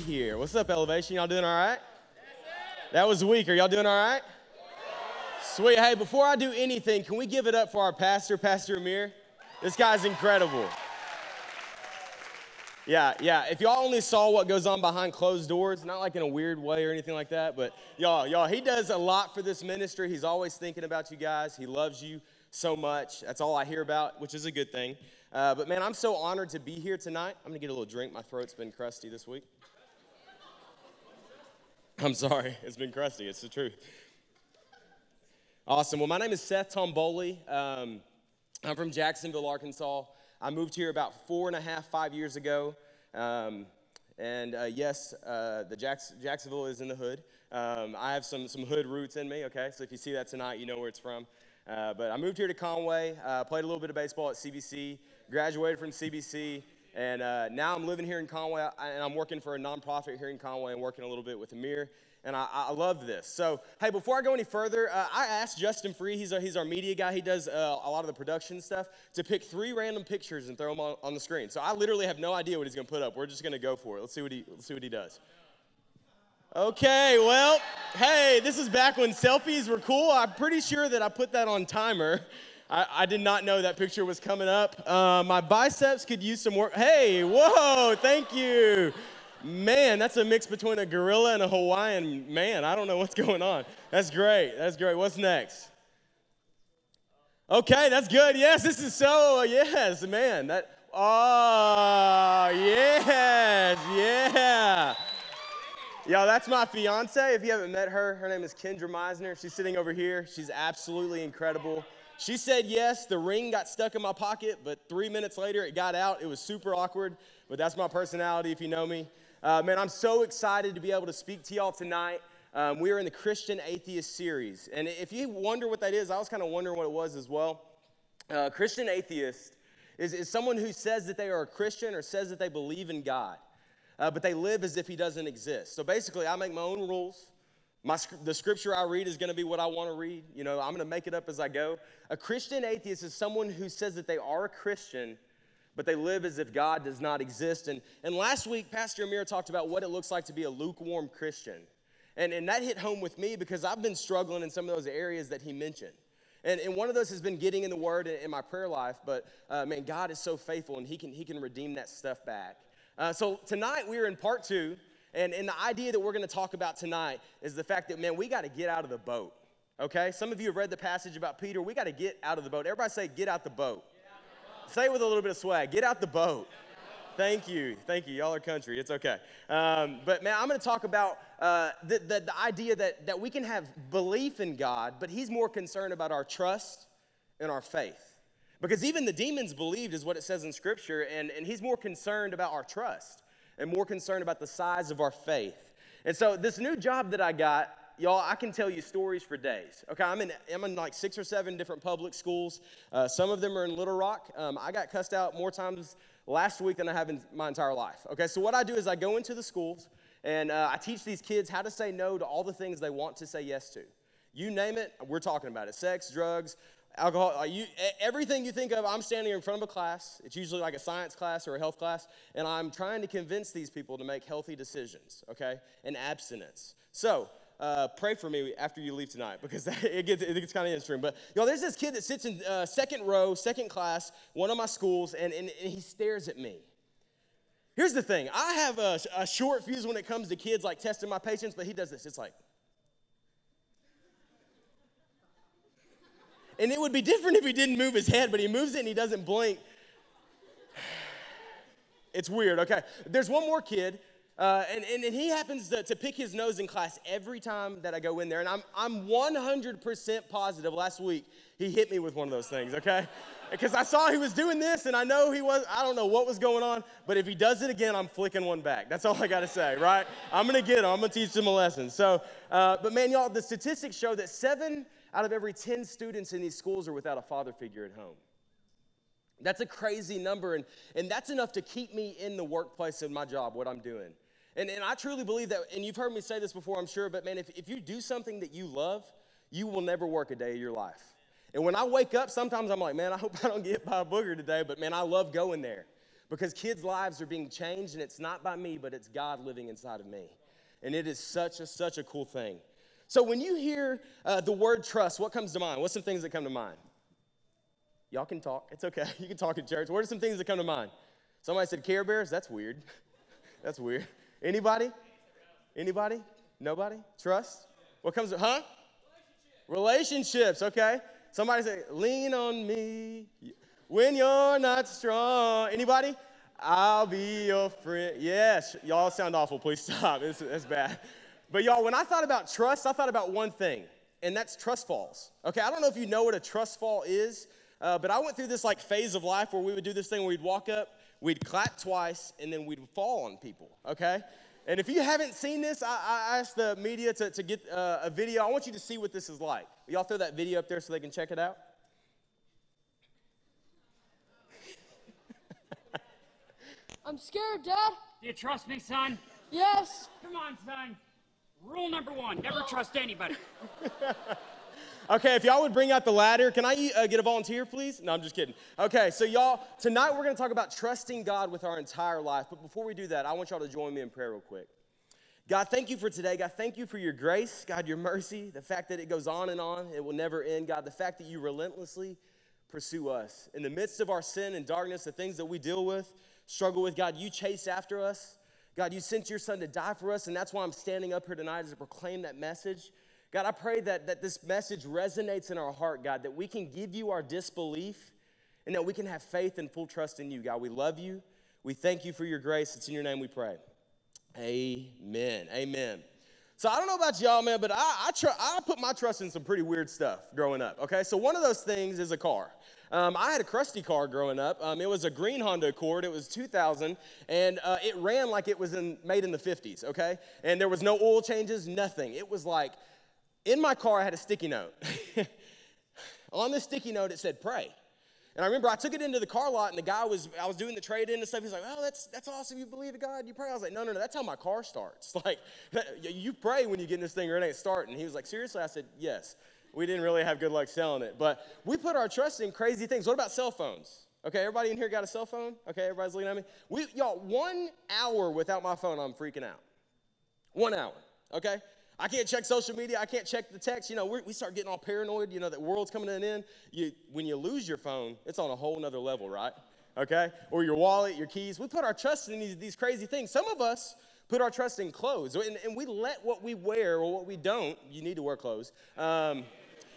here. What's up, Elevation? Y'all doing all right? That was weak. Are y'all doing all right? Sweet. Hey, before I do anything, can we give it up for our pastor, Pastor Amir? This guy's incredible. Yeah, yeah. If y'all only saw what goes on behind closed doors, not like in a weird way or anything like that, but y'all, y'all, he does a lot for this ministry. He's always thinking about you guys. He loves you so much. That's all I hear about, which is a good thing. Uh, but man, I'm so honored to be here tonight. I'm gonna get a little drink. My throat's been crusty this week. I'm sorry, it's been crusty. It's the truth. Awesome. Well, my name is Seth Tomboli. Um, I'm from Jacksonville, Arkansas. I moved here about four and a half, five years ago. Um, and uh, yes, uh, the Jacks- Jacksonville is in the hood. Um, I have some, some hood roots in me, okay? So if you see that tonight, you know where it's from. Uh, but I moved here to Conway, uh, played a little bit of baseball at CBC, graduated from CBC, and uh, now I'm living here in Conway, and I'm working for a nonprofit here in Conway and working a little bit with Amir and I, I, love this. So, hey, before I go any further, uh, I asked Justin Free, he's, a, he's our media guy, he does uh, a lot of the production stuff, to pick three random pictures and throw them on, on the screen. So I literally have no idea what he's gonna put up. We're just gonna go for it. Let's see what he, let's see what he does. Okay, well, hey, this is back when selfies were cool. I'm pretty sure that I put that on timer. I, I did not know that picture was coming up. Uh, my biceps could use some work. Hey, whoa, thank you. Man, that's a mix between a gorilla and a Hawaiian man. I don't know what's going on. That's great. That's great. What's next? Okay, that's good. Yes, this is so, yes, man. That, oh, yes, yeah. Y'all, that's my fiance. If you haven't met her, her name is Kendra Meisner. She's sitting over here. She's absolutely incredible. She said yes. The ring got stuck in my pocket, but three minutes later it got out. It was super awkward, but that's my personality if you know me. Uh, man, I'm so excited to be able to speak to y'all tonight. Um, we are in the Christian Atheist series. And if you wonder what that is, I was kind of wondering what it was as well. Uh, Christian Atheist is, is someone who says that they are a Christian or says that they believe in God, uh, but they live as if He doesn't exist. So basically, I make my own rules. My, the scripture I read is going to be what I want to read. You know, I'm going to make it up as I go. A Christian atheist is someone who says that they are a Christian, but they live as if God does not exist. And, and last week, Pastor Amir talked about what it looks like to be a lukewarm Christian. And, and that hit home with me because I've been struggling in some of those areas that he mentioned. And, and one of those has been getting in the Word in, in my prayer life, but uh, man, God is so faithful and he can, he can redeem that stuff back. Uh, so tonight we're in part two, and, and the idea that we're going to talk about tonight is the fact that, man, we got to get out of the boat. Okay? Some of you have read the passage about Peter. We got to get out of the boat. Everybody say, get out the boat. Say it with a little bit of swag. Get out the boat. Thank you. Thank you. Y'all are country. It's okay. Um, but man, I'm going to talk about uh, the, the, the idea that, that we can have belief in God, but He's more concerned about our trust and our faith. Because even the demons believed, is what it says in Scripture, and, and He's more concerned about our trust and more concerned about the size of our faith. And so, this new job that I got, y'all, I can tell you stories for days. Okay, I'm in, I'm in like six or seven different public schools. Uh, some of them are in Little Rock. Um, I got cussed out more times last week than I have in my entire life. Okay, so what I do is I go into the schools and uh, I teach these kids how to say no to all the things they want to say yes to. You name it, we're talking about it sex, drugs, alcohol, you, everything you think of, I'm standing in front of a class. It's usually like a science class or a health class, and I'm trying to convince these people to make healthy decisions, okay, and abstinence. So, uh, pray for me after you leave tonight because it gets, it gets kind of interesting. But you know, there's this kid that sits in uh, second row, second class, one of my schools, and, and, and he stares at me. Here's the thing I have a, a short fuse when it comes to kids like testing my patience, but he does this. It's like, and it would be different if he didn't move his head, but he moves it and he doesn't blink. It's weird, okay? There's one more kid uh, and, and, and, he happens to, to, pick his nose in class every time that I go in there. And I'm, I'm 100% positive last week he hit me with one of those things, okay? Because I saw he was doing this and I know he was, I don't know what was going on, but if he does it again, I'm flicking one back. That's all I gotta say, right? I'm gonna get him, I'm gonna teach him a lesson. So, uh, but man, y'all, the statistics show that seven out of every 10 students in these schools are without a father figure at home. That's a crazy number, and, and that's enough to keep me in the workplace in my job, what I'm doing. And, and I truly believe that, and you've heard me say this before, I'm sure, but man, if, if you do something that you love, you will never work a day of your life. And when I wake up, sometimes I'm like, man, I hope I don't get by a booger today, but man, I love going there. because kids' lives are being changed, and it's not by me, but it's God living inside of me. And it is such a, such a cool thing. So when you hear uh, the word trust, what comes to mind? What's some things that come to mind? Y'all can talk. It's okay. You can talk in church. What are some things that come to mind? Somebody said Care Bears. That's weird. That's weird. Anybody? Anybody? Nobody? Trust? What comes to, huh? Relationships. Relationships, okay. Somebody say, lean on me when you're not strong. Anybody? I'll be your friend. Yes, y'all sound awful. Please stop. It's, it's bad. But y'all, when I thought about trust, I thought about one thing, and that's trust falls. Okay, I don't know if you know what a trust fall is, uh, but I went through this like phase of life where we would do this thing where we'd walk up, we'd clap twice, and then we'd fall on people. Okay. And if you haven't seen this, I, I asked the media to, to get uh, a video. I want you to see what this is like. Y'all throw that video up there so they can check it out? I'm scared, Dad. Do you trust me, son? Yes. Come on, son. Rule number one never trust anybody. okay, if y'all would bring out the ladder, can I uh, get a volunteer, please? No, I'm just kidding. Okay, so y'all, tonight we're gonna talk about trusting God with our entire life. But before we do that, I want y'all to join me in prayer real quick. God, thank you for today. God, thank you for your grace, God, your mercy, the fact that it goes on and on, it will never end. God, the fact that you relentlessly pursue us. In the midst of our sin and darkness, the things that we deal with, struggle with, God, you chase after us. God, you sent your son to die for us, and that's why I'm standing up here tonight is to proclaim that message. God, I pray that, that this message resonates in our heart, God, that we can give you our disbelief and that we can have faith and full trust in you. God, we love you. We thank you for your grace. It's in your name we pray. Amen. Amen. So I don't know about y'all, man, but I, I, tr- I put my trust in some pretty weird stuff growing up. Okay, so one of those things is a car. Um, I had a crusty car growing up. Um, it was a green Honda Accord. It was 2000, and uh, it ran like it was in, made in the 50s. Okay, and there was no oil changes, nothing. It was like in my car. I had a sticky note. On the sticky note, it said "Pray." And I remember I took it into the car lot, and the guy was, I was doing the trade in and stuff. He's like, Oh, that's, that's awesome. You believe in God, you pray. I was like, No, no, no, that's how my car starts. Like, you pray when you get in this thing or it ain't starting. He was like, Seriously? I said, Yes. We didn't really have good luck selling it. But we put our trust in crazy things. What about cell phones? Okay, everybody in here got a cell phone? Okay, everybody's looking at me. We, y'all, one hour without my phone, I'm freaking out. One hour, okay? I can't check social media. I can't check the text. You know, we start getting all paranoid. You know, that world's coming to an end. You, when you lose your phone, it's on a whole nother level, right? Okay? Or your wallet, your keys. We put our trust in these, these crazy things. Some of us put our trust in clothes, and, and we let what we wear or what we don't, you need to wear clothes, um,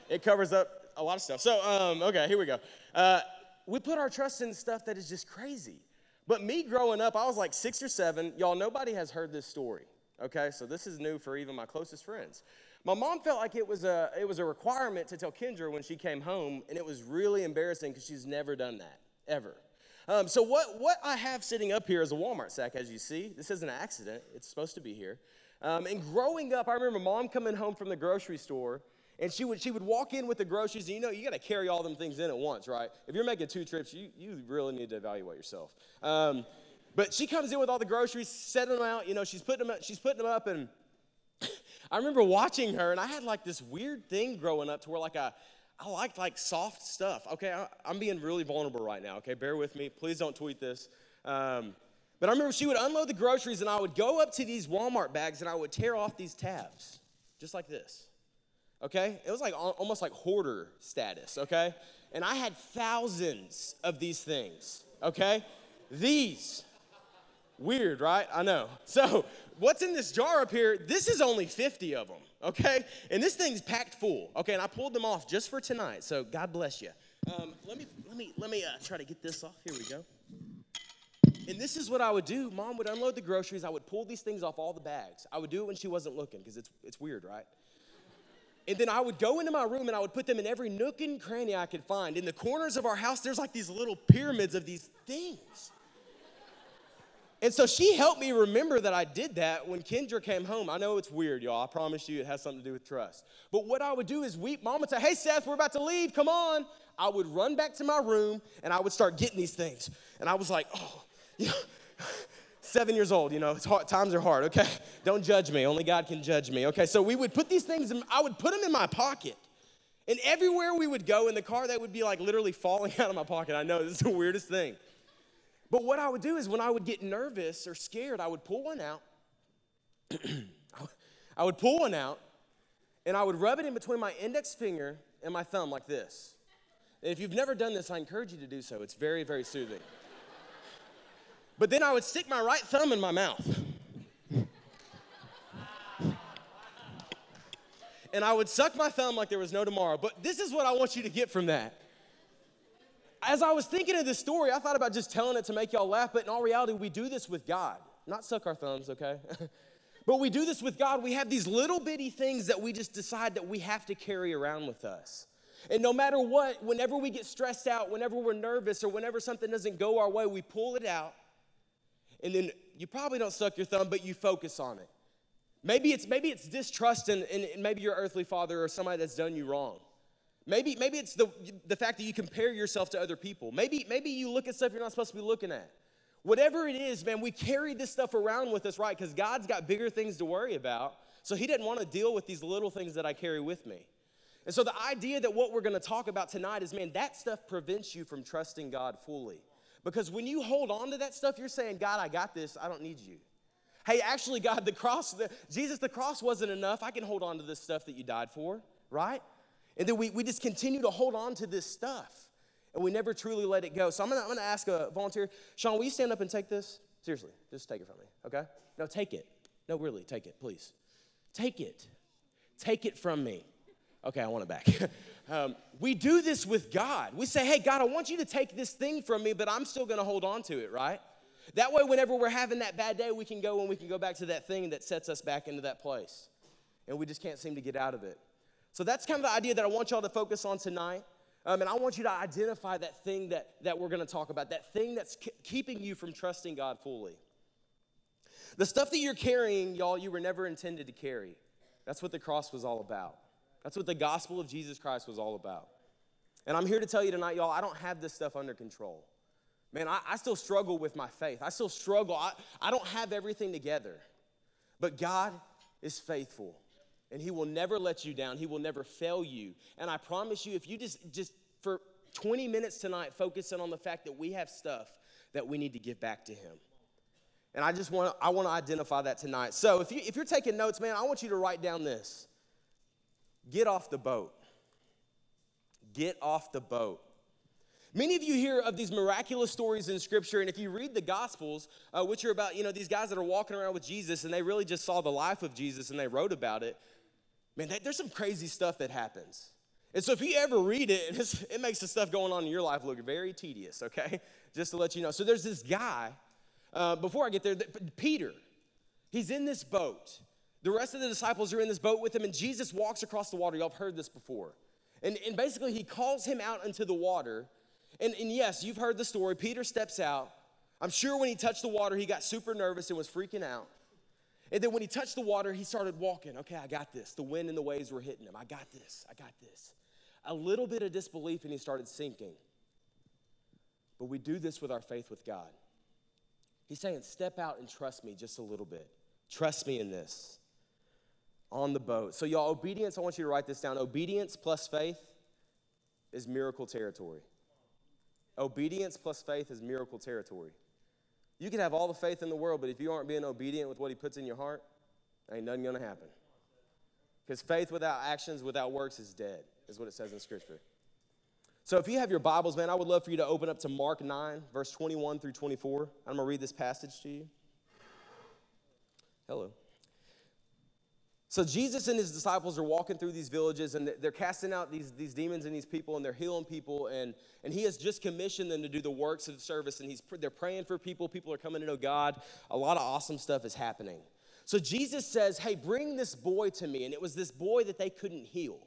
it covers up a lot of stuff. So, um, okay, here we go. Uh, we put our trust in stuff that is just crazy. But me growing up, I was like six or seven. Y'all, nobody has heard this story okay? So this is new for even my closest friends. My mom felt like it was a, it was a requirement to tell Kendra when she came home, and it was really embarrassing because she's never done that, ever. Um, so what, what I have sitting up here is a Walmart sack, as you see. This is an accident. It's supposed to be here. Um, and growing up, I remember mom coming home from the grocery store, and she would, she would walk in with the groceries, and you know, you got to carry all them things in at once, right? If you're making two trips, you, you really need to evaluate yourself. Um, but she comes in with all the groceries, setting them out. You know, she's putting them, up, she's putting them up, and I remember watching her, and I had like this weird thing growing up to where like I, I liked like soft stuff. Okay, I, am being really vulnerable right now. Okay, bear with me. Please don't tweet this. Um, but I remember she would unload the groceries, and I would go up to these Walmart bags, and I would tear off these tabs, just like this. Okay, it was like almost like hoarder status. Okay, and I had thousands of these things. Okay, these Weird, right? I know. So, what's in this jar up here? This is only 50 of them, okay? And this thing's packed full, okay? And I pulled them off just for tonight, so God bless you. Um, let me let me let me uh, try to get this off. Here we go. And this is what I would do. Mom would unload the groceries. I would pull these things off all the bags. I would do it when she wasn't looking because it's it's weird, right? And then I would go into my room and I would put them in every nook and cranny I could find. In the corners of our house, there's like these little pyramids of these things. And so she helped me remember that I did that when Kendra came home. I know it's weird, y'all. I promise you it has something to do with trust. But what I would do is weep. Mom would say, Hey, Seth, we're about to leave. Come on. I would run back to my room and I would start getting these things. And I was like, Oh, you know, seven years old, you know, hard, times are hard, okay? Don't judge me. Only God can judge me, okay? So we would put these things, in, I would put them in my pocket. And everywhere we would go in the car, they would be like literally falling out of my pocket. I know, this is the weirdest thing. But what I would do is when I would get nervous or scared, I would pull one out. I would pull one out and I would rub it in between my index finger and my thumb like this. And if you've never done this, I encourage you to do so. It's very, very soothing. but then I would stick my right thumb in my mouth. and I would suck my thumb like there was no tomorrow. But this is what I want you to get from that. As I was thinking of this story, I thought about just telling it to make y'all laugh, but in all reality, we do this with God. Not suck our thumbs, okay? but we do this with God. We have these little bitty things that we just decide that we have to carry around with us. And no matter what, whenever we get stressed out, whenever we're nervous, or whenever something doesn't go our way, we pull it out. And then you probably don't suck your thumb, but you focus on it. Maybe it's, maybe it's distrust in, in maybe your earthly father or somebody that's done you wrong. Maybe, maybe it's the, the fact that you compare yourself to other people. Maybe, maybe you look at stuff you're not supposed to be looking at. Whatever it is, man, we carry this stuff around with us, right? Because God's got bigger things to worry about. So He didn't want to deal with these little things that I carry with me. And so the idea that what we're going to talk about tonight is, man, that stuff prevents you from trusting God fully. Because when you hold on to that stuff, you're saying, God, I got this. I don't need you. Hey, actually, God, the cross, the, Jesus, the cross wasn't enough. I can hold on to this stuff that you died for, right? And then we, we just continue to hold on to this stuff and we never truly let it go. So I'm gonna, I'm gonna ask a volunteer, Sean, will you stand up and take this? Seriously, just take it from me, okay? No, take it. No, really, take it, please. Take it. Take it from me. Okay, I want it back. um, we do this with God. We say, hey, God, I want you to take this thing from me, but I'm still gonna hold on to it, right? That way, whenever we're having that bad day, we can go and we can go back to that thing that sets us back into that place. And we just can't seem to get out of it. So that's kind of the idea that I want y'all to focus on tonight. Um, and I want you to identify that thing that, that we're going to talk about, that thing that's keeping you from trusting God fully. The stuff that you're carrying, y'all, you were never intended to carry. That's what the cross was all about. That's what the gospel of Jesus Christ was all about. And I'm here to tell you tonight, y'all, I don't have this stuff under control. Man, I, I still struggle with my faith. I still struggle. I, I don't have everything together. But God is faithful and he will never let you down. He will never fail you. And I promise you, if you just, just for 20 minutes tonight, focus in on the fact that we have stuff that we need to give back to him. And I just want I want to identify that tonight. So if, you, if you're taking notes, man, I want you to write down this. Get off the boat. Get off the boat. Many of you hear of these miraculous stories in Scripture, and if you read the Gospels, uh, which are about, you know, these guys that are walking around with Jesus and they really just saw the life of Jesus and they wrote about it, man, there's some crazy stuff that happens. And so if you ever read it, it makes the stuff going on in your life look very tedious, okay? Just to let you know. So there's this guy, uh, before I get there, Peter. He's in this boat. The rest of the disciples are in this boat with him, and Jesus walks across the water. Y'all have heard this before. And, and basically, he calls him out into the water. And, and yes, you've heard the story. Peter steps out. I'm sure when he touched the water, he got super nervous and was freaking out. And then when he touched the water, he started walking. Okay, I got this. The wind and the waves were hitting him. I got this. I got this. A little bit of disbelief, and he started sinking. But we do this with our faith with God. He's saying, Step out and trust me just a little bit. Trust me in this. On the boat. So, y'all, obedience, I want you to write this down. Obedience plus faith is miracle territory. Obedience plus faith is miracle territory. You can have all the faith in the world, but if you aren't being obedient with what He puts in your heart, ain't nothing gonna happen. Because faith without actions, without works, is dead, is what it says in Scripture. So if you have your Bibles, man, I would love for you to open up to Mark 9, verse 21 through 24. I'm gonna read this passage to you. Hello. So Jesus and his disciples are walking through these villages and they're casting out these, these demons and these people and they're healing people and, and he has just commissioned them to do the works of the service and he's, they're praying for people. People are coming to know God. A lot of awesome stuff is happening. So Jesus says, hey, bring this boy to me. And it was this boy that they couldn't heal.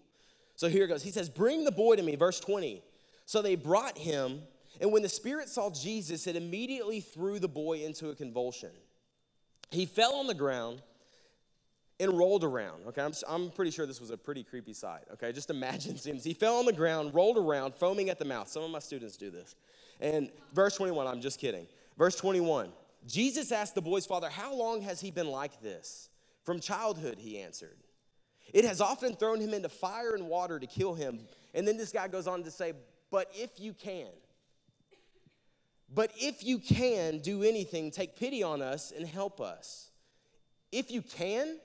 So here it goes. He says, bring the boy to me, verse 20. So they brought him and when the spirit saw Jesus, it immediately threw the boy into a convulsion. He fell on the ground and rolled around. Okay, I'm, I'm pretty sure this was a pretty creepy sight. Okay, just imagine scenes. He fell on the ground, rolled around, foaming at the mouth. Some of my students do this. And verse 21, I'm just kidding. Verse 21, Jesus asked the boy's father, How long has he been like this? From childhood, he answered. It has often thrown him into fire and water to kill him. And then this guy goes on to say, But if you can, But if you can do anything, take pity on us and help us. If you can,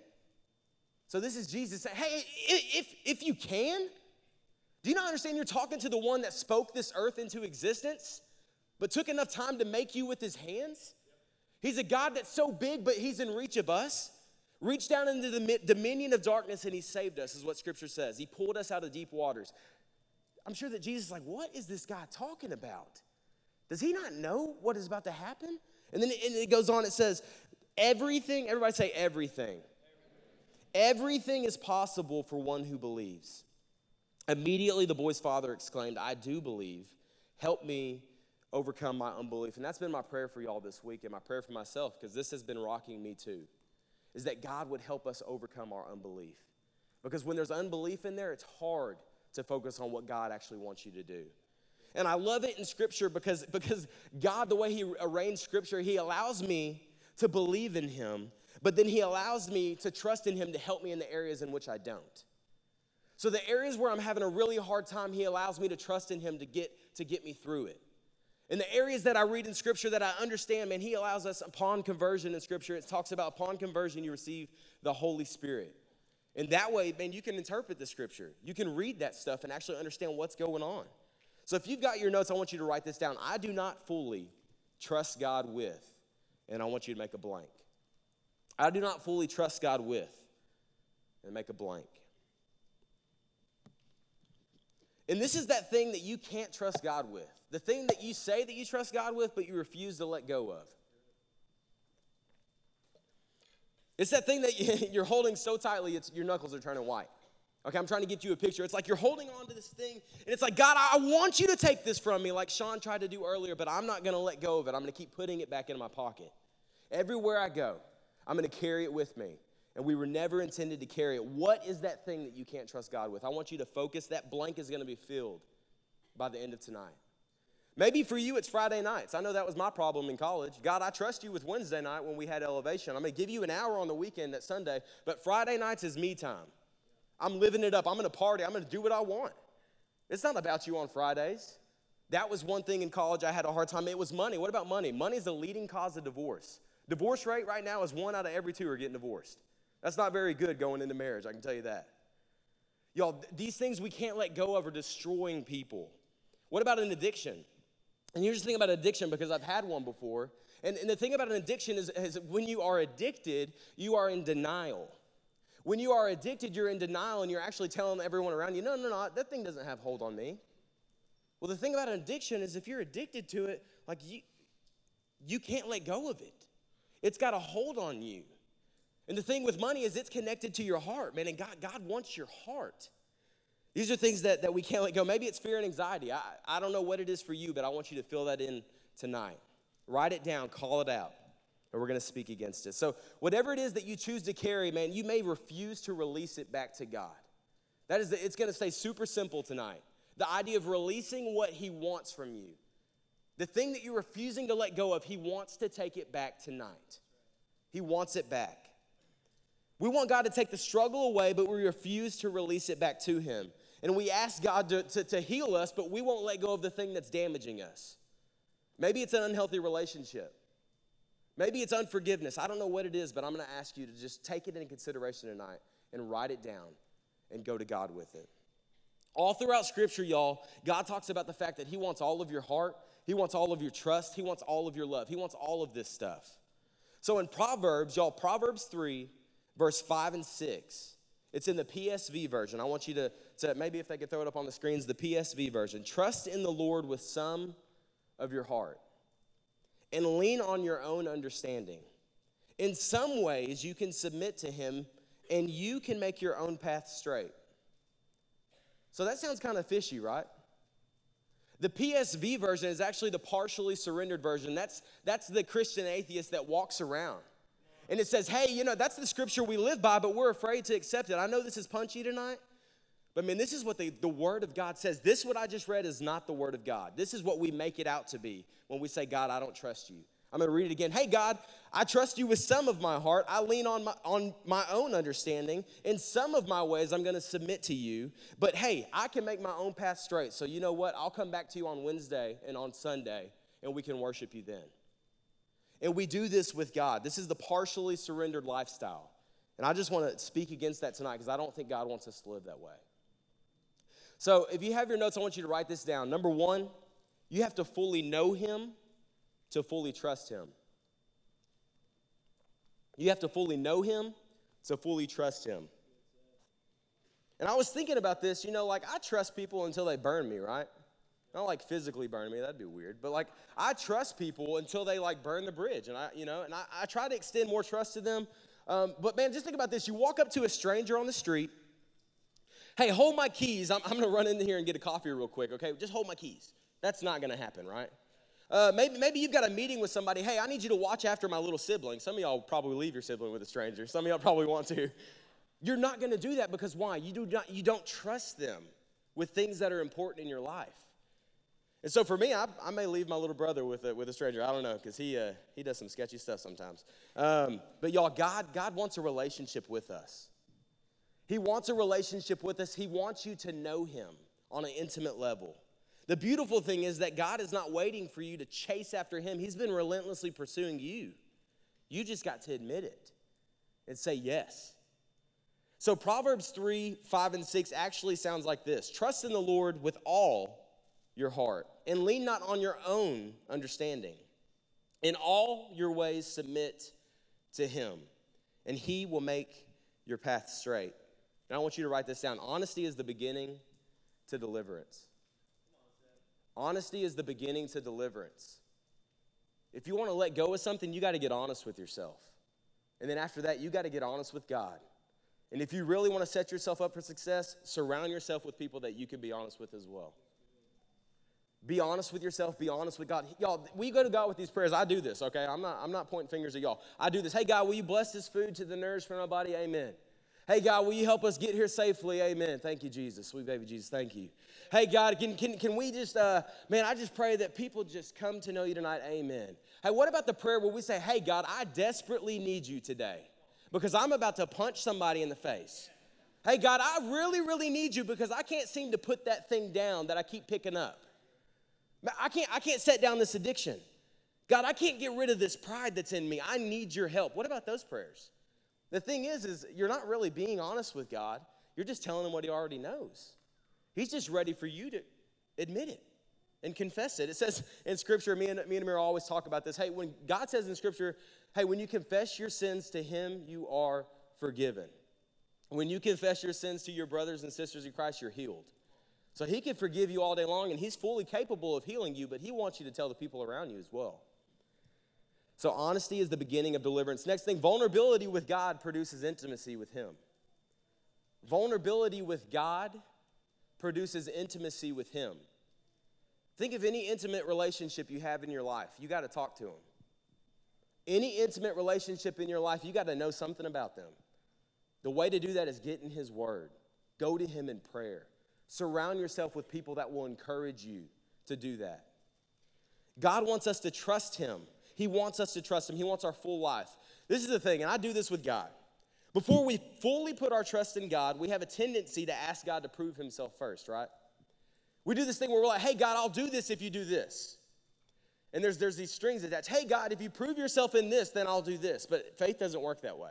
so this is Jesus saying, hey, if, if you can, do you not understand you're talking to the one that spoke this earth into existence, but took enough time to make you with his hands? He's a God that's so big, but he's in reach of us. Reached down into the dominion of darkness and he saved us, is what scripture says. He pulled us out of deep waters. I'm sure that Jesus is like, what is this guy talking about? Does he not know what is about to happen? And then it, it goes on, it says, everything, everybody say everything. Everything is possible for one who believes. Immediately, the boy's father exclaimed, I do believe. Help me overcome my unbelief. And that's been my prayer for y'all this week and my prayer for myself, because this has been rocking me too, is that God would help us overcome our unbelief. Because when there's unbelief in there, it's hard to focus on what God actually wants you to do. And I love it in Scripture because, because God, the way He arranged Scripture, He allows me to believe in Him, but then He allows me to trust in Him to help me in the areas in which I don't. So the areas where I'm having a really hard time, He allows me to trust in Him to get, to get me through it. In the areas that I read in Scripture that I understand, man, He allows us upon conversion in Scripture. It talks about upon conversion, you receive the Holy Spirit. And that way, man, you can interpret the Scripture. You can read that stuff and actually understand what's going on. So if you've got your notes, I want you to write this down. I do not fully trust God with, and I want you to make a blank. I do not fully trust God with, and make a blank. And this is that thing that you can't trust God with. The thing that you say that you trust God with, but you refuse to let go of. It's that thing that you're holding so tightly, it's, your knuckles are turning white. Okay, I'm trying to get you a picture. It's like you're holding on to this thing, and it's like, God, I want you to take this from me, like Sean tried to do earlier, but I'm not gonna let go of it. I'm gonna keep putting it back in my pocket. Everywhere I go, I'm gonna carry it with me. And we were never intended to carry it. What is that thing that you can't trust God with? I want you to focus. That blank is gonna be filled by the end of tonight. Maybe for you, it's Friday nights. I know that was my problem in college. God, I trust you with Wednesday night when we had elevation. I'm going to give you an hour on the weekend at Sunday, but Friday nights is me time. I'm living it up. I'm going to party. I'm going to do what I want. It's not about you on Fridays. That was one thing in college I had a hard time. It was money. What about money? Money is the leading cause of divorce. Divorce rate right now is one out of every two are getting divorced. That's not very good going into marriage, I can tell you that. Y'all, these things we can't let go of are destroying people. What about an addiction? And here's the thing about addiction because I've had one before. And, and the thing about an addiction is, is when you are addicted, you are in denial. When you are addicted, you're in denial and you're actually telling everyone around you, no, no, no, that thing doesn't have hold on me. Well, the thing about an addiction is if you're addicted to it, like you, you can't let go of it. It's got a hold on you. And the thing with money is it's connected to your heart, man. And God, God wants your heart. These are things that, that we can't let go. Maybe it's fear and anxiety. I, I don't know what it is for you, but I want you to fill that in tonight. Write it down, call it out, and we're going to speak against it. So, whatever it is that you choose to carry, man, you may refuse to release it back to God. That is, the, it's going to stay super simple tonight. The idea of releasing what He wants from you. The thing that you're refusing to let go of, He wants to take it back tonight. He wants it back. We want God to take the struggle away, but we refuse to release it back to Him. And we ask God to, to, to, heal us, but we won't let go of the thing that's damaging us. Maybe it's an unhealthy relationship. Maybe it's unforgiveness. I don't know what it is, but I'm going to ask you to just take it into consideration tonight and write it down and go to God with it. All throughout Scripture, y'all, God talks about the fact that He wants all of your heart, He wants all of your trust, He wants all of your love, He wants all of this stuff. So in Proverbs, y'all, Proverbs 3, verse 5 and 6, it's in the PSV version. I want you to, to maybe if they could throw it up on the screens, the PSV version. Trust in the Lord with some of your heart and lean on your own understanding. In some ways, you can submit to Him and you can make your own path straight. So that sounds kind of fishy, right? The PSV version is actually the partially surrendered version. That's, that's the Christian atheist that walks around and it says, hey, you know, that's the scripture we live by, but we're afraid to accept it. I know this is punchy tonight, but I mean, this is what the, the Word of God says. This, what I just read, is not the Word of God. This is what we make it out to be when we say, God, I don't trust you. I'm going to read it again. Hey, God, I trust you with some of my heart. I lean on my, on my own understanding. In some of my ways, I'm going to submit to you. But hey, I can make my own path straight. So you know what? I'll come back to you on Wednesday and on Sunday, and we can worship you then. And we do this with God. This is the partially surrendered lifestyle. And I just want to speak against that tonight because I don't think God wants us to live that way. So if you have your notes, I want you to write this down. Number one, you have to fully know Him to fully trust Him. You have to fully know Him to fully trust Him. And I was thinking about this, you know, like I trust people until they burn me, right? Not like physically burn me, that'd be weird. But like I trust people until they like burn the bridge. And I, you know, and I, I try to extend more trust to them. Um, but man, just think about this. You walk up to a stranger on the street. Hey, hold my keys. I'm, I'm gonna run in here and get a coffee real quick, okay? Just hold my keys. That's not gonna happen, right? Uh, maybe, maybe you've got a meeting with somebody. Hey, I need you to watch after my little sibling. Some of y'all probably leave your sibling with a stranger. Some of y'all probably want to. You're not going to do that because why? You, do not, you don't trust them with things that are important in your life. And so for me, I, I may leave my little brother with a, with a stranger. I don't know because he, uh, he does some sketchy stuff sometimes. Um, but y'all, God, God wants a relationship with us. He wants a relationship with us. He wants you to know Him on an intimate level. The beautiful thing is that God is not waiting for you to chase after Him, He's been relentlessly pursuing you. You just got to admit it and say yes. So Proverbs 3, 5, and 6 actually sounds like this Trust in the Lord with all your heart, and lean not on your own understanding. In all your ways, submit to Him, and He will make your path straight. And I want you to write this down. Honesty is the beginning to deliverance. Honesty is the beginning to deliverance. If you want to let go of something, you got to get honest with yourself. And then after that, you got to get honest with God. And if you really want to set yourself up for success, surround yourself with people that you can be honest with as well. Be honest with yourself, be honest with God. Y'all, we go to God with these prayers. I do this, okay? I'm not, I'm not pointing fingers at y'all. I do this. Hey, God, will you bless this food to the nourishment of my body? Amen. Hey, God, will you help us get here safely? Amen. Thank you, Jesus. Sweet baby Jesus, thank you. Hey, God, can, can, can we just, uh, man, I just pray that people just come to know you tonight. Amen. Hey, what about the prayer where we say, hey, God, I desperately need you today? because I'm about to punch somebody in the face. Hey, God, I really, really need you because I can't seem to put that thing down that I keep picking up. I can't, I can't set down this addiction. God, I can't get rid of this pride that's in me. I need your help. What about those prayers? The thing is, is you're not really being honest with God. You're just telling him what he already knows. He's just ready for you to admit it and confess it. It says in Scripture, me and, me and Amir always talk about this. Hey, when God says in Scripture, Hey, when you confess your sins to Him, you are forgiven. When you confess your sins to your brothers and sisters in Christ, you're healed. So He can forgive you all day long, and He's fully capable of healing you, but He wants you to tell the people around you as well. So, honesty is the beginning of deliverance. Next thing, vulnerability with God produces intimacy with Him. Vulnerability with God produces intimacy with Him. Think of any intimate relationship you have in your life. You got to talk to Him. Any intimate relationship in your life, you got to know something about them. The way to do that is get in His Word, go to Him in prayer, surround yourself with people that will encourage you to do that. God wants us to trust Him. He wants us to trust Him. He wants our full life. This is the thing, and I do this with God. Before we fully put our trust in God, we have a tendency to ask God to prove Himself first, right? We do this thing where we're like, hey, God, I'll do this if you do this. And there's, there's these strings attached. Hey, God, if you prove yourself in this, then I'll do this. But faith doesn't work that way.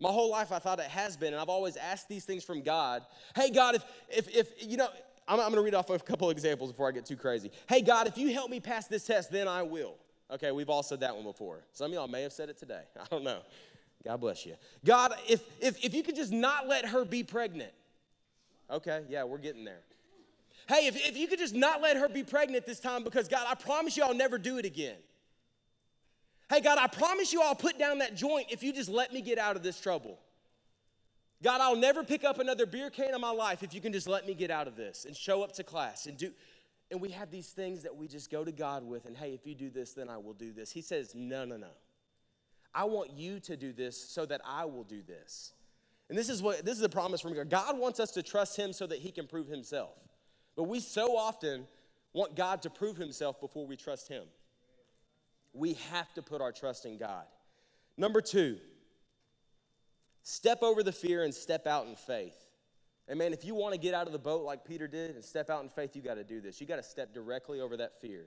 My whole life, I thought it has been, and I've always asked these things from God. Hey, God, if, if, if you know, I'm, I'm going to read off a couple examples before I get too crazy. Hey, God, if you help me pass this test, then I will. Okay, we've all said that one before. Some of y'all may have said it today. I don't know. God bless you. God, if, if, if you could just not let her be pregnant. Okay, yeah, we're getting there. Hey, if, if you could just not let her be pregnant this time because God, I promise you I'll never do it again. Hey, God, I promise you I'll put down that joint if you just let me get out of this trouble. God, I'll never pick up another beer can in my life if you can just let me get out of this and show up to class and do. And we have these things that we just go to God with, and hey, if you do this, then I will do this. He says, no, no, no. I want you to do this so that I will do this. And this is what this is a promise from God. God wants us to trust Him so that He can prove Himself. But we so often want God to prove himself before we trust him. We have to put our trust in God. Number two, step over the fear and step out in faith. And man, if you want to get out of the boat like Peter did and step out in faith, you got to do this. You got to step directly over that fear.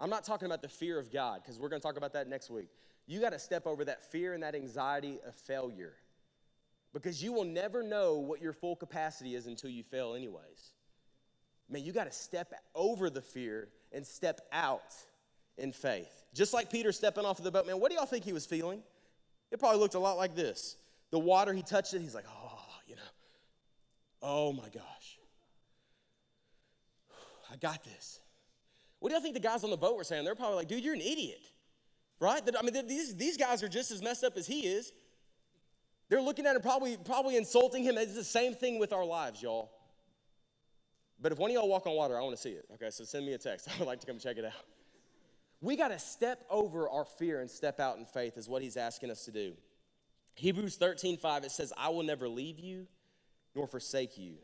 I'm not talking about the fear of God, because we're going to talk about that next week. You got to step over that fear and that anxiety of failure. Because you will never know what your full capacity is until you fail, anyways. Man, you got to step over the fear and step out in faith. Just like Peter stepping off of the boat, man, what do y'all think he was feeling? It probably looked a lot like this. The water, he touched it, he's like, oh, you know, oh my gosh. I got this. What do y'all think the guys on the boat were saying? They're probably like, dude, you're an idiot, right? I mean, these, these guys are just as messed up as he is. They're looking at him, probably, probably insulting him. It's the same thing with our lives, y'all. But if one of y'all walk on water, I want to see it. Okay, so send me a text. I would like to come check it out. We got to step over our fear and step out in faith, is what he's asking us to do. Hebrews 13, 5, it says, I will never leave you nor forsake you.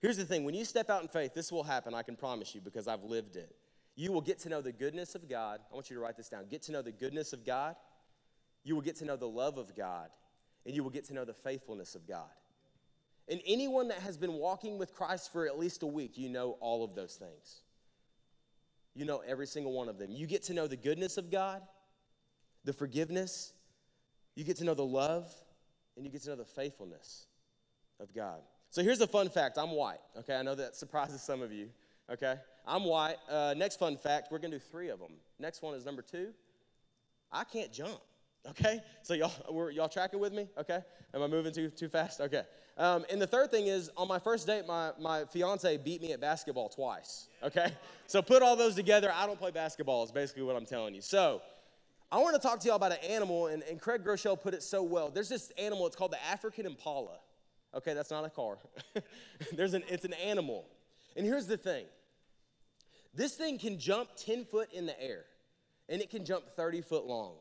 Here's the thing when you step out in faith, this will happen, I can promise you, because I've lived it. You will get to know the goodness of God. I want you to write this down. Get to know the goodness of God. You will get to know the love of God. And you will get to know the faithfulness of God. And anyone that has been walking with Christ for at least a week, you know all of those things. You know every single one of them. You get to know the goodness of God, the forgiveness, you get to know the love, and you get to know the faithfulness of God. So here's a fun fact I'm white, okay? I know that surprises some of you, okay? I'm white. Uh, next fun fact, we're gonna do three of them. Next one is number two I can't jump, okay? So y'all, y'all tracking with me, okay? Am I moving too, too fast? Okay. Um, and the third thing is, on my first date, my, my fiance beat me at basketball twice, okay? So put all those together. I don't play basketball, is basically what I'm telling you. So, I want to talk to y'all about an animal, and, and Craig Groeschel put it so well. There's this animal, it's called the African impala. Okay, that's not a car. There's an, it's an animal. And here's the thing this thing can jump 10 foot in the air, and it can jump 30 foot long.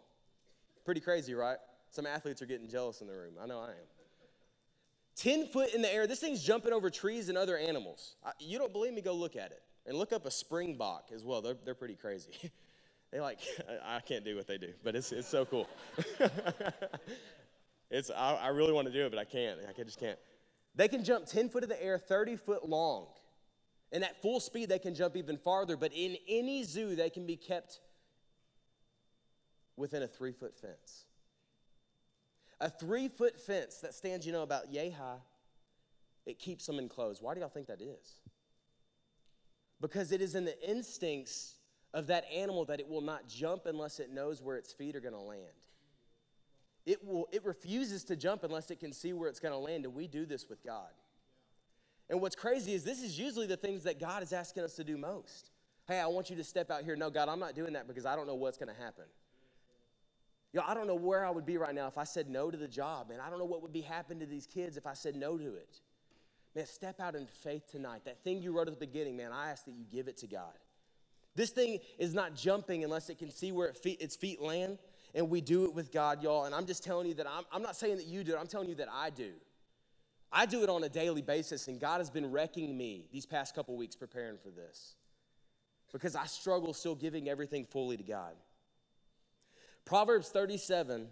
Pretty crazy, right? Some athletes are getting jealous in the room. I know I am. 10 foot in the air, this thing's jumping over trees and other animals. You don't believe me? Go look at it. And look up a springbok as well. They're, they're pretty crazy. they like, I can't do what they do, but it's, it's so cool. it's, I, I really want to do it, but I can't. I just can't. They can jump 10 foot in the air, 30 foot long. And at full speed, they can jump even farther. But in any zoo, they can be kept within a three foot fence. A three foot fence that stands, you know, about yay high, it keeps them enclosed. Why do y'all think that is? Because it is in the instincts of that animal that it will not jump unless it knows where its feet are going to land. It, will, it refuses to jump unless it can see where it's going to land, and we do this with God. And what's crazy is this is usually the things that God is asking us to do most. Hey, I want you to step out here. No, God, I'm not doing that because I don't know what's going to happen. Yo, I don't know where I would be right now if I said no to the job, man. I don't know what would be happening to these kids if I said no to it. Man, step out in faith tonight. That thing you wrote at the beginning, man, I ask that you give it to God. This thing is not jumping unless it can see where it feet, its feet land, and we do it with God, y'all. And I'm just telling you that I'm, I'm not saying that you do it, I'm telling you that I do. I do it on a daily basis, and God has been wrecking me these past couple weeks preparing for this because I struggle still giving everything fully to God. Proverbs 37,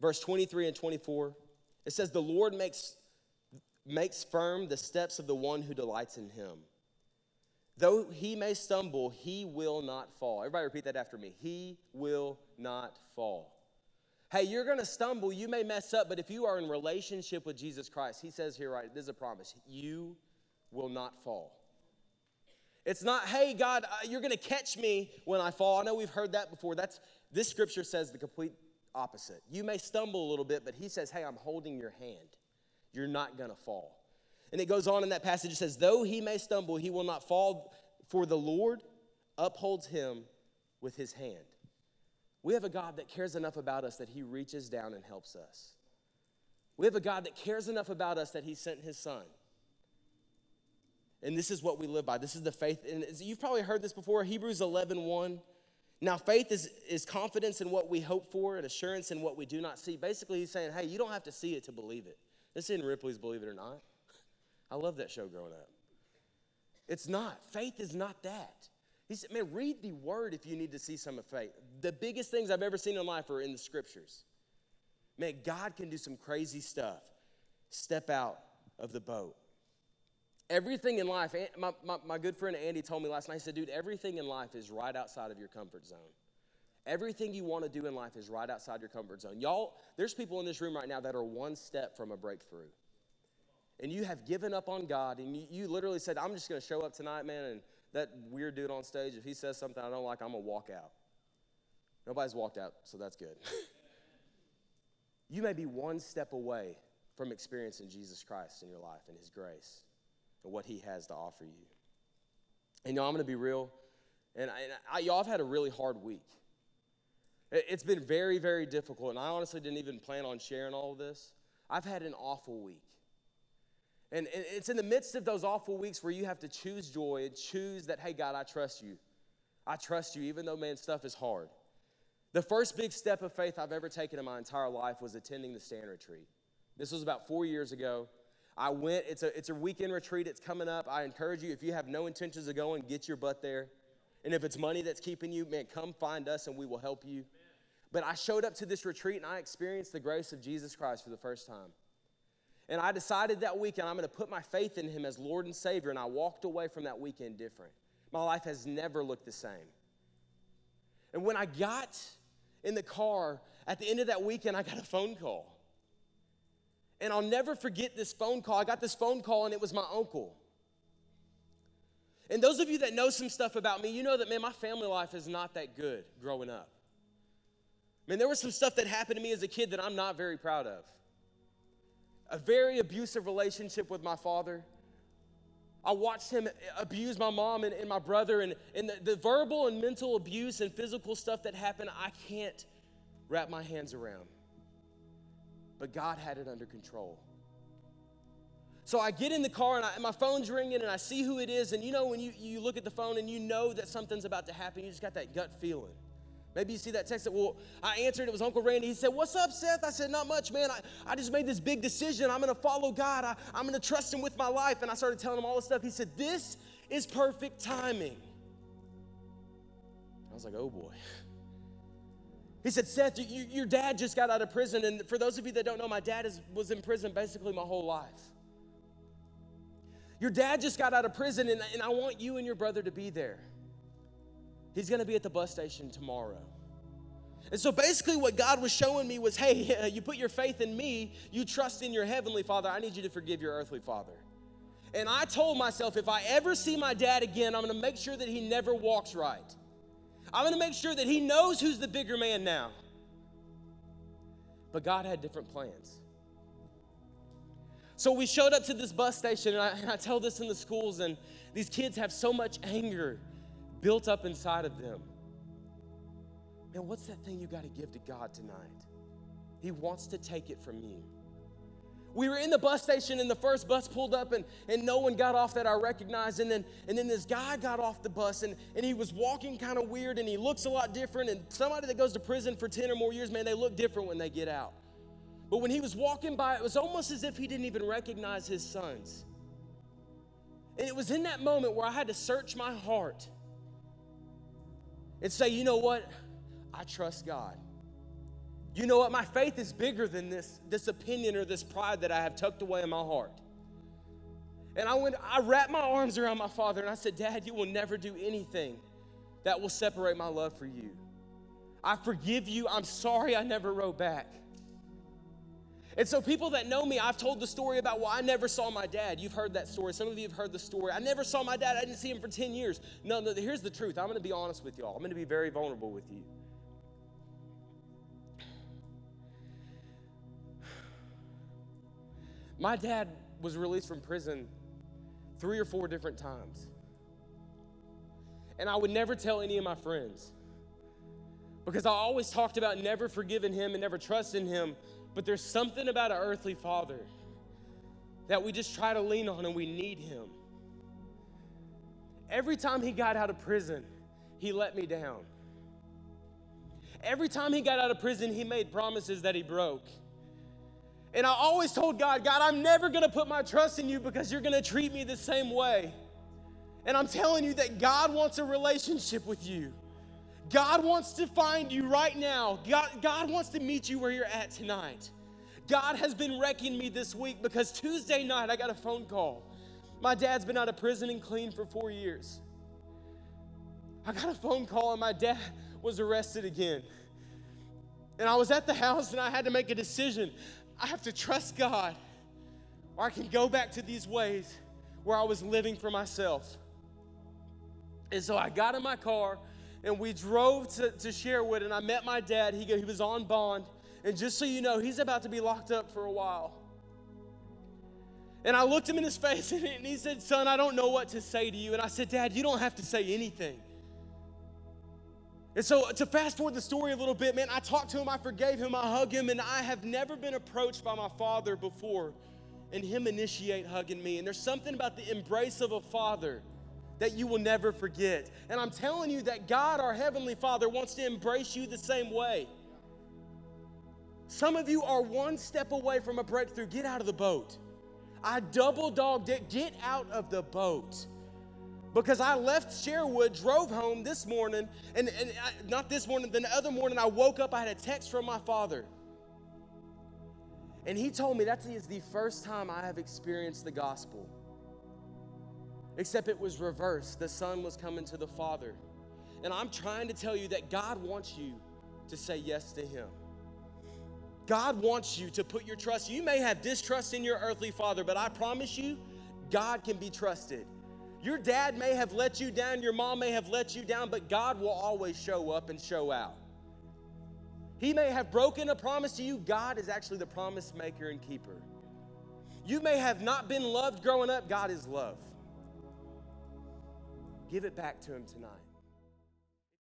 verse 23 and 24, it says, The Lord makes, makes firm the steps of the one who delights in him. Though he may stumble, he will not fall. Everybody repeat that after me. He will not fall. Hey, you're going to stumble, you may mess up, but if you are in relationship with Jesus Christ, he says here, right, this is a promise, you will not fall. It's not, hey, God, uh, you're going to catch me when I fall. I know we've heard that before. That's this scripture says the complete opposite. You may stumble a little bit, but he says, hey, I'm holding your hand. You're not going to fall. And it goes on in that passage, it says, though he may stumble, he will not fall, for the Lord upholds him with his hand. We have a God that cares enough about us that he reaches down and helps us. We have a God that cares enough about us that he sent his son. And this is what we live by. This is the faith. And you've probably heard this before Hebrews 11 1. Now, faith is, is confidence in what we hope for and assurance in what we do not see. Basically, he's saying, hey, you don't have to see it to believe it. This isn't Ripley's Believe It or Not. I love that show growing up. It's not. Faith is not that. He said, man, read the word if you need to see some of faith. The biggest things I've ever seen in life are in the scriptures. Man, God can do some crazy stuff. Step out of the boat. Everything in life, my, my, my good friend Andy told me last night, he said, dude, everything in life is right outside of your comfort zone. Everything you want to do in life is right outside your comfort zone. Y'all, there's people in this room right now that are one step from a breakthrough. And you have given up on God, and you, you literally said, I'm just going to show up tonight, man, and that weird dude on stage, if he says something I don't like, I'm to walk out. Nobody's walked out, so that's good. you may be one step away from experiencing Jesus Christ in your life and his grace and what he has to offer you. And y'all, I'm to be real. And, I, and I, y'all, I've had a really hard week. It's been very, very difficult. And I honestly didn't even plan on sharing all of this. I've had an awful week. And it's in the midst of those awful weeks where you have to choose joy and choose that, hey, God, I trust you. I trust you, even though, man, stuff is hard. The first big step of faith I've ever taken in my entire life was attending the stand retreat. This was about four years ago. I went, it's a, it's a weekend retreat, it's coming up. I encourage you, if you have no intentions of going, get your butt there. And if it's money that's keeping you, man, come find us and we will help you. But I showed up to this retreat and I experienced the grace of Jesus Christ for the first time. And I decided that weekend I'm going to put my faith in Him as Lord and Savior, and I walked away from that weekend different. My life has never looked the same. And when I got in the car at the end of that weekend, I got a phone call. And I'll never forget this phone call. I got this phone call, and it was my uncle. And those of you that know some stuff about me, you know that, man, my family life is not that good growing up. Man, there was some stuff that happened to me as a kid that I'm not very proud of. A very abusive relationship with my father. I watched him abuse my mom and, and my brother, and, and the, the verbal and mental abuse and physical stuff that happened, I can't wrap my hands around but God had it under control. So I get in the car and, I, and, my phone's ringing and I see who it is. And you know, when you, you look at the phone and you know that something's about to happen, you just got that gut feeling. Maybe you see that text that, well, I answered, it was Uncle Randy. He said, What's up, Seth? I said, Not much, man. I, I just made this big decision. I'm going to follow God. I, I'm going to trust Him with my life. And I started telling him all this stuff. He said, This is perfect timing. I was like, Oh boy. He said, Seth, you, your dad just got out of prison. And for those of you that don't know, my dad is, was in prison basically my whole life. Your dad just got out of prison, and, and I want you and your brother to be there. He's gonna be at the bus station tomorrow. And so basically, what God was showing me was hey, you put your faith in me, you trust in your heavenly father. I need you to forgive your earthly father. And I told myself, if I ever see my dad again, I'm gonna make sure that he never walks right. I'm going to make sure that he knows who's the bigger man now. But God had different plans. So we showed up to this bus station, and I, and I, tell this in the schools, and these kids have so much anger built up inside of them. Man, what's that thing you got to give to God tonight? He wants to take it from you. We were in the bus station and the first bus pulled up and, and no one got off that I recognized. And then, and then this guy got off the bus and, and he was walking kind of weird and he looks a lot different. And somebody that goes to prison for 10 or more years, man, they look different when they get out. But when he was walking by, it was almost as if he didn't even recognize his sons. And it was in that moment where I had to search my heart and say, you know what? I trust God. You know what? My faith is bigger than this, this opinion or this pride that I have tucked away in my heart. And I went, I wrapped my arms around my father and I said, Dad, you will never do anything that will separate my love for you. I forgive you. I'm sorry I never wrote back. And so, people that know me, I've told the story about, well, I never saw my dad. You've heard that story. Some of you have heard the story. I never saw my dad. I didn't see him for 10 years. No, no, here's the truth. I'm going to be honest with y'all. I'm going to be very vulnerable with you. My dad was released from prison three or four different times. And I would never tell any of my friends because I always talked about never forgiving him and never trusting him. But there's something about an earthly father that we just try to lean on and we need him. Every time he got out of prison, he let me down. Every time he got out of prison, he made promises that he broke. And I always told God, God, I'm never gonna put my trust in you because you're gonna treat me the same way. And I'm telling you that God wants a relationship with you. God wants to find you right now. God, God wants to meet you where you're at tonight. God has been wrecking me this week because Tuesday night I got a phone call. My dad's been out of prison and clean for four years. I got a phone call and my dad was arrested again. And I was at the house and I had to make a decision. I have to trust God, or I can go back to these ways where I was living for myself. And so I got in my car and we drove to, to Sherwood and I met my dad. He, he was on bond. And just so you know, he's about to be locked up for a while. And I looked him in his face and he said, Son, I don't know what to say to you. And I said, Dad, you don't have to say anything. And so, uh, to fast forward the story a little bit, man, I talked to him, I forgave him, I hugged him, and I have never been approached by my father before and him initiate hugging me. And there's something about the embrace of a father that you will never forget. And I'm telling you that God, our Heavenly Father, wants to embrace you the same way. Some of you are one step away from a breakthrough. Get out of the boat. I double dogged it. Get out of the boat because I left Sherwood, drove home this morning, and, and I, not this morning, the other morning I woke up, I had a text from my father. And he told me that is the first time I have experienced the gospel. Except it was reversed. The son was coming to the father. And I'm trying to tell you that God wants you to say yes to him. God wants you to put your trust. You may have distrust in your earthly father, but I promise you, God can be trusted. Your dad may have let you down, your mom may have let you down, but God will always show up and show out. He may have broken a promise to you, God is actually the promise maker and keeper. You may have not been loved growing up, God is love. Give it back to Him tonight.